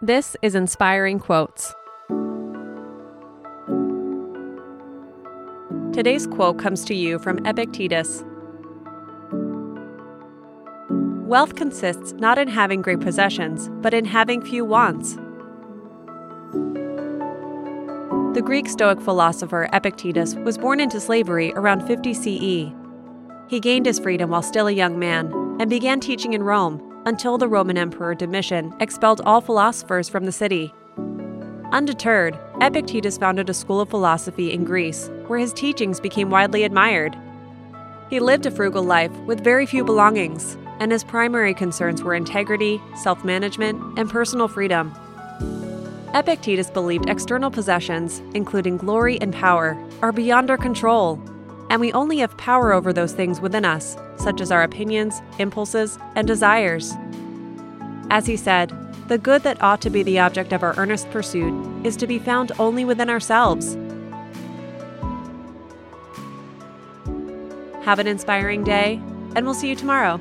This is Inspiring Quotes. Today's quote comes to you from Epictetus. Wealth consists not in having great possessions, but in having few wants. The Greek Stoic philosopher Epictetus was born into slavery around 50 CE. He gained his freedom while still a young man and began teaching in Rome until the Roman Emperor Domitian expelled all philosophers from the city. Undeterred, Epictetus founded a school of philosophy in Greece where his teachings became widely admired. He lived a frugal life with very few belongings, and his primary concerns were integrity, self management, and personal freedom. Epictetus believed external possessions, including glory and power, are beyond our control and we only have power over those things within us, such as our opinions, impulses, and desires. As he said, the good that ought to be the object of our earnest pursuit is to be found only within ourselves. Have an inspiring day, and we'll see you tomorrow.